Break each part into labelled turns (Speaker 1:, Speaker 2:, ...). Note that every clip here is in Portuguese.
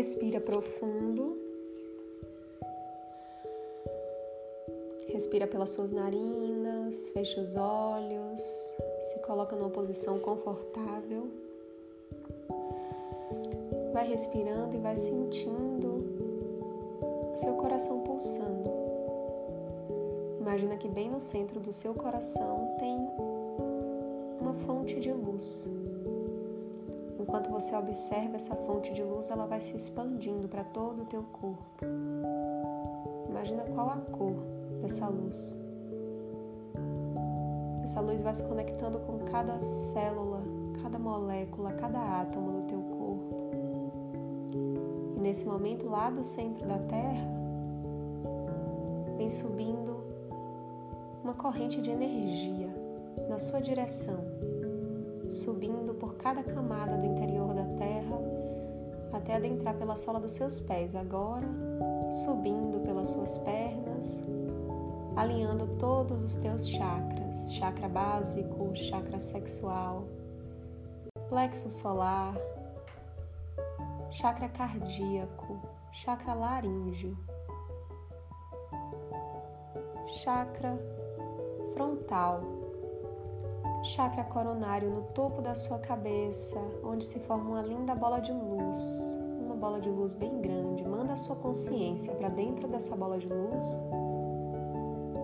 Speaker 1: Respira profundo. Respira pelas suas narinas, fecha os olhos, se coloca numa posição confortável. Vai respirando e vai sentindo seu coração pulsando. Imagina que bem no centro do seu coração tem uma fonte de luz. Enquanto você observa essa fonte de luz, ela vai se expandindo para todo o teu corpo. Imagina qual a cor dessa luz. Essa luz vai se conectando com cada célula, cada molécula, cada átomo do teu corpo. E nesse momento, lá do centro da Terra, vem subindo uma corrente de energia na sua direção subindo por cada camada do interior da terra até adentrar pela sola dos seus pés, agora subindo pelas suas pernas, alinhando todos os teus chakras: chakra básico, chakra sexual, plexo solar, chakra cardíaco, chakra laríngeo, chakra frontal chakra coronário no topo da sua cabeça, onde se forma uma linda bola de luz, uma bola de luz bem grande. Manda a sua consciência para dentro dessa bola de luz.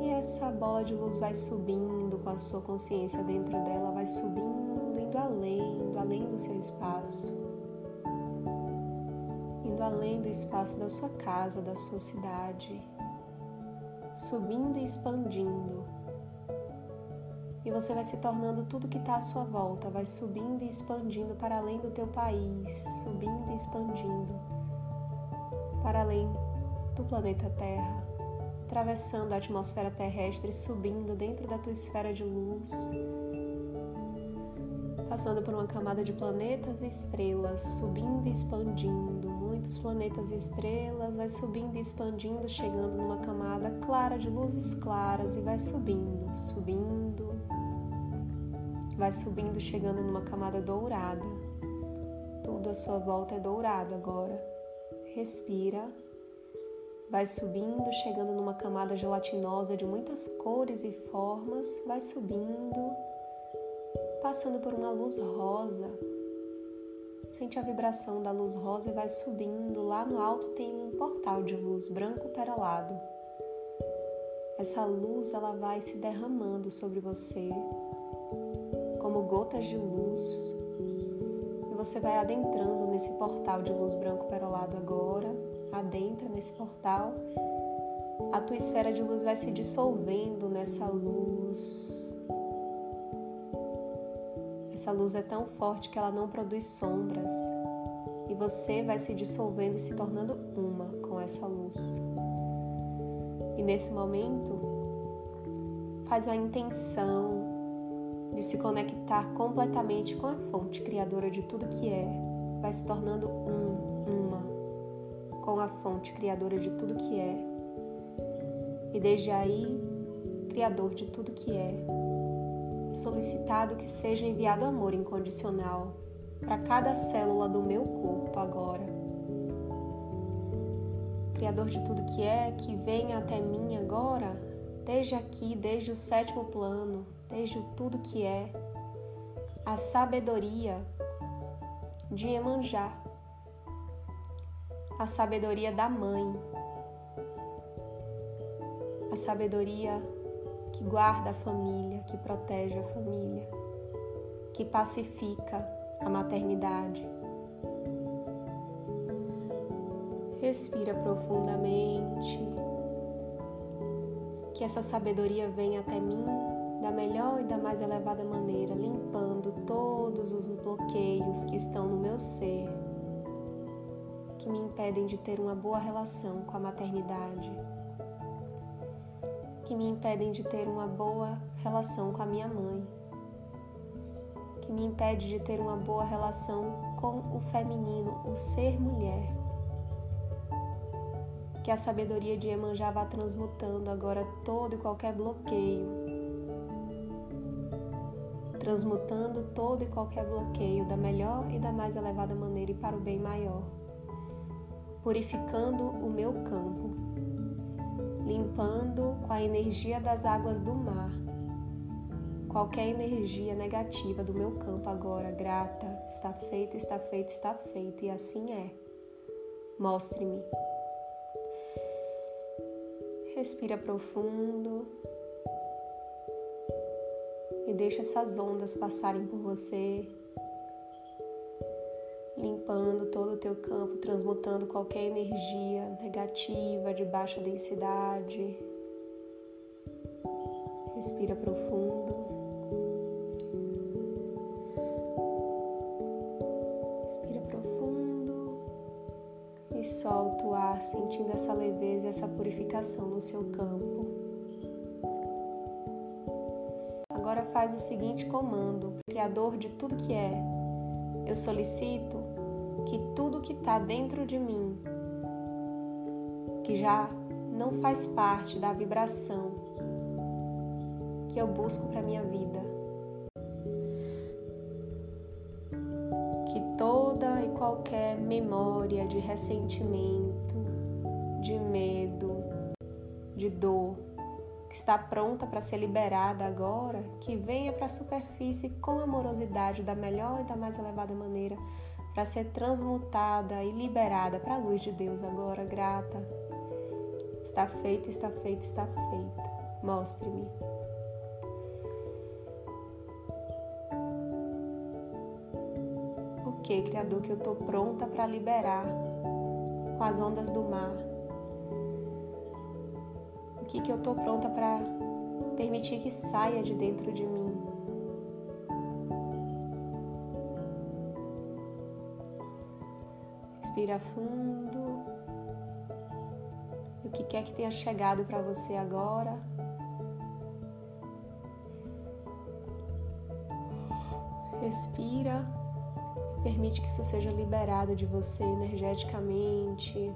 Speaker 1: E essa bola de luz vai subindo com a sua consciência dentro dela, vai subindo, indo além, indo além do seu espaço. Indo além do espaço da sua casa, da sua cidade. Subindo e expandindo e você vai se tornando tudo que está à sua volta, vai subindo e expandindo para além do teu país, subindo e expandindo para além do planeta Terra, atravessando a atmosfera terrestre, subindo dentro da tua esfera de luz, passando por uma camada de planetas e estrelas, subindo e expandindo, muitos planetas e estrelas, vai subindo e expandindo, chegando numa camada clara de luzes claras e vai subindo, subindo, vai subindo, chegando numa camada dourada. Tudo à sua volta é dourado agora. Respira. Vai subindo, chegando numa camada gelatinosa de muitas cores e formas. Vai subindo, passando por uma luz rosa. Sente a vibração da luz rosa e vai subindo. Lá no alto tem um portal de luz branco perolado. Essa luz ela vai se derramando sobre você, gotas de luz. E você vai adentrando nesse portal de luz branco perolado agora. Adentra nesse portal. A tua esfera de luz vai se dissolvendo nessa luz. Essa luz é tão forte que ela não produz sombras. E você vai se dissolvendo e se tornando uma com essa luz. E nesse momento, faz a intenção de se conectar completamente com a fonte criadora de tudo que é, vai se tornando um, uma, com a fonte criadora de tudo que é. E desde aí, criador de tudo que é, é solicitado que seja enviado amor incondicional para cada célula do meu corpo agora. Criador de tudo que é, que venha até mim agora, desde aqui, desde o sétimo plano, desde tudo que é, a sabedoria de Emanjá, a sabedoria da mãe, a sabedoria que guarda a família, que protege a família, que pacifica a maternidade. Respira profundamente, que essa sabedoria venha até mim da melhor e da mais elevada maneira, limpando todos os bloqueios que estão no meu ser, que me impedem de ter uma boa relação com a maternidade, que me impedem de ter uma boa relação com a minha mãe, que me impede de ter uma boa relação com o feminino, o ser mulher. Que a sabedoria de Emanjá vá transmutando agora todo e qualquer bloqueio transmutando todo e qualquer bloqueio da melhor e da mais elevada maneira e para o bem maior. purificando o meu campo, limpando com a energia das águas do mar qualquer energia negativa do meu campo agora, grata, está feito, está feito, está feito, e assim é. Mostre-me. Respira profundo e deixa essas ondas passarem por você, limpando todo o teu campo, transmutando qualquer energia negativa de baixa densidade. Respira profundo. Respira profundo e solta o ar, sentindo essa leveza essa purificação no seu campo. Faz o seguinte comando, Criador de tudo que é. Eu solicito que tudo que está dentro de mim, que já não faz parte da vibração que eu busco para minha vida, que toda e qualquer memória de ressentimento, de medo, de dor, que está pronta para ser liberada agora, que venha para a superfície com amorosidade da melhor e da mais elevada maneira, para ser transmutada e liberada para a luz de Deus agora, grata. Está feito, está feito, está feito. Mostre-me. O que, Criador, que eu estou pronta para liberar com as ondas do mar? Que, que eu estou pronta para permitir que saia de dentro de mim? Respira fundo. E o que quer que tenha chegado para você agora? Respira. Permite que isso seja liberado de você energeticamente.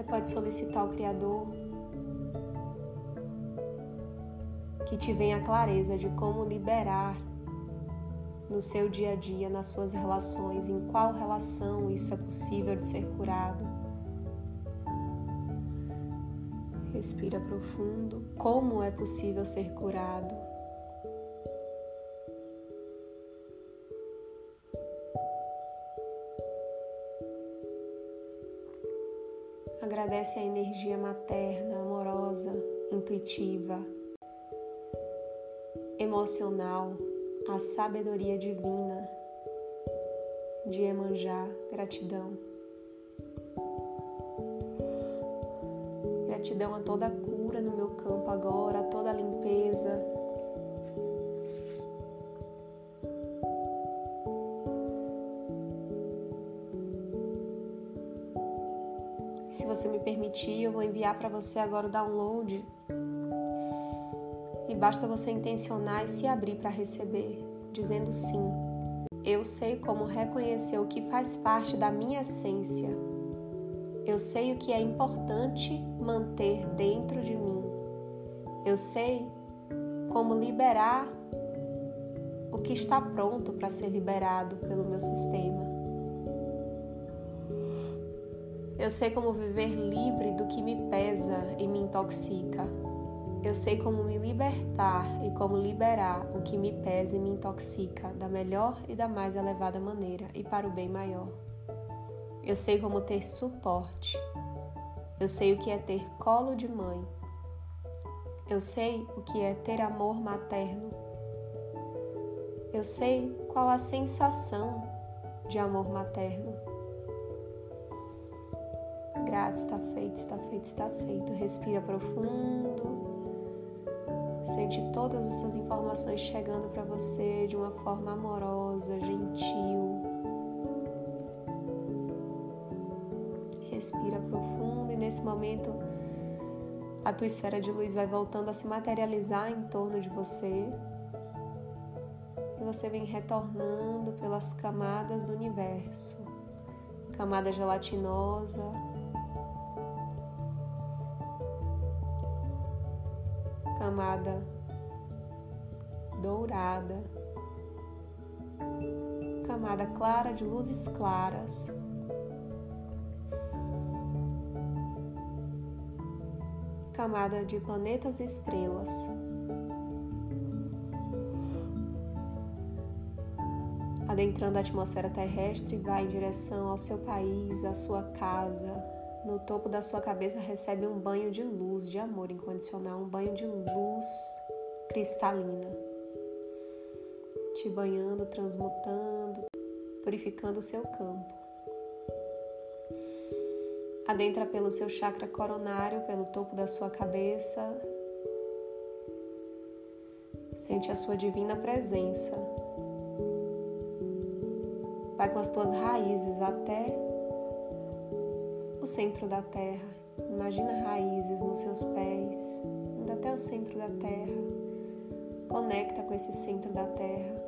Speaker 1: Você pode solicitar ao Criador que te venha a clareza de como liberar no seu dia a dia, nas suas relações, em qual relação isso é possível de ser curado. Respira profundo. Como é possível ser curado? Agradece a energia materna, amorosa, intuitiva, emocional, a sabedoria divina de Emanjá, gratidão. Gratidão a toda cura no meu campo agora, a toda limpeza. Se você me permitir, eu vou enviar para você agora o download e basta você intencionar e se abrir para receber, dizendo sim. Eu sei como reconhecer o que faz parte da minha essência. Eu sei o que é importante manter dentro de mim. Eu sei como liberar o que está pronto para ser liberado pelo meu sistema. Eu sei como viver livre do que me pesa e me intoxica. Eu sei como me libertar e como liberar o que me pesa e me intoxica da melhor e da mais elevada maneira e para o bem maior. Eu sei como ter suporte. Eu sei o que é ter colo de mãe. Eu sei o que é ter amor materno. Eu sei qual a sensação de amor materno. Grato, está feito, está feito, está feito. Respira profundo. Sente todas essas informações chegando para você de uma forma amorosa, gentil. Respira profundo e nesse momento a tua esfera de luz vai voltando a se materializar em torno de você. E você vem retornando pelas camadas do universo. Camada gelatinosa, camada dourada, camada clara de luzes claras. Camada de planetas e estrelas. Adentrando a atmosfera terrestre, vai em direção ao seu país, à sua casa. No topo da sua cabeça recebe um banho de luz, de amor incondicional, um banho de luz cristalina, te banhando, transmutando, purificando o seu campo. Adentra pelo seu chakra coronário, pelo topo da sua cabeça. Sente a sua divina presença Vai com as tuas raízes até o centro da terra. Imagina raízes nos seus pés, indo até o centro da terra. Conecta com esse centro da terra.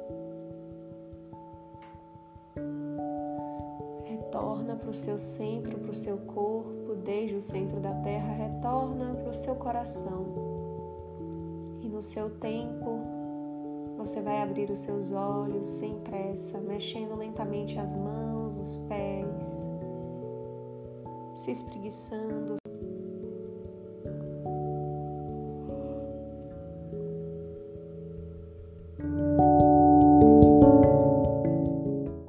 Speaker 1: Retorna para o seu centro, para o seu corpo, desde o centro da terra, retorna para o seu coração. E no seu tempo, você vai abrir os seus olhos sem pressa, mexendo lentamente as mãos, os pés, se espreguiçando,